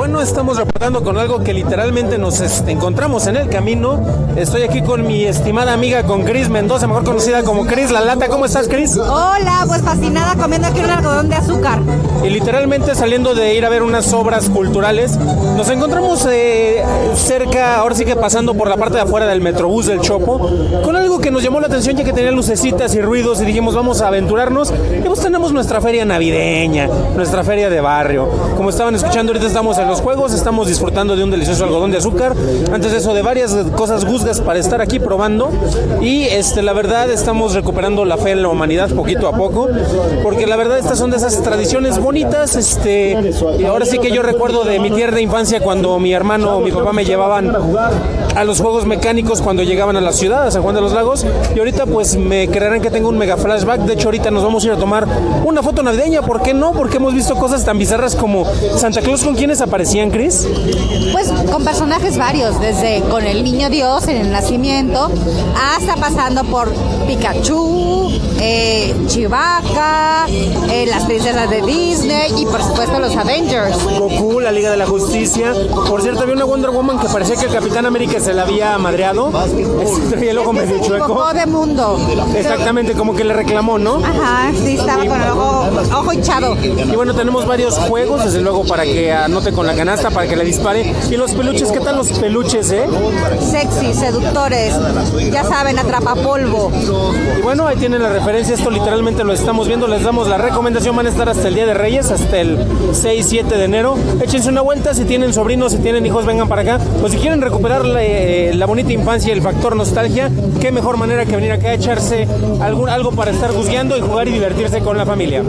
bueno, estamos reportando con algo que literalmente nos este, encontramos en el camino. Estoy aquí con mi estimada amiga, con Cris Mendoza, mejor conocida como Cris La Lata. ¿Cómo estás, Cris? Hola, pues fascinada comiendo aquí un algodón de azúcar. Y literalmente saliendo de ir a ver unas obras culturales, nos encontramos eh, cerca, ahora sí que pasando por la parte de afuera del Metrobús del Chopo, con algo que nos llamó la atención ya que tenía lucecitas y ruidos y dijimos vamos a aventurarnos. Y pues tenemos nuestra feria navideña, nuestra feria de barrio. Como estaban escuchando, ahorita estamos en los juegos, estamos disfrutando de un delicioso algodón de azúcar. Antes de eso, de varias cosas guzgas para estar aquí probando. Y este, la verdad, estamos recuperando la fe en la humanidad poquito a poco, porque la verdad, estas son de esas tradiciones bonitas. Este, ahora sí que yo recuerdo de mi tierna infancia cuando mi hermano mi papá me llevaban a los juegos mecánicos cuando llegaban a la ciudad, a San Juan de los Lagos. Y ahorita, pues me creerán que tengo un mega flashback. De hecho, ahorita nos vamos a ir a tomar una foto navideña. ¿Por qué no? Porque hemos visto cosas tan bizarras como Santa Claus con quienes aparecían, Chris. Pues con personajes varios, desde con el niño Dios en el nacimiento, hasta pasando por Pikachu, eh, Chewbacca, eh, las princesas de Disney y por supuesto los Avengers. Goku, la Liga de la Justicia. Por cierto, había una Wonder Woman que parecía que el Capitán América se la había madreado. Este, el ojo medio chueco. de mundo. Exactamente, como que le reclamó, ¿no? Ajá, sí, estaba con el ojo, ojo hinchado. Y bueno, tenemos varios juegos, desde luego, para que anote con la canasta, para que le dispare. Y los peluches, ¿qué tal los peluches, eh? Sexy, seductores, ya saben, atrapa polvo. Y bueno, ahí tienen la referencia, esto literalmente lo estamos viendo, les damos la recomendación, van a estar hasta el Día de Reyes, hasta el 6-7 de enero. Échense una vuelta, si tienen sobrinos, si tienen hijos, vengan para acá. Pues si quieren recuperar la, eh, la bonita infancia y el factor nostalgia, qué mejor manera que venir acá a echarse algún, algo para estar juzgando y jugar y divertirse con la familia.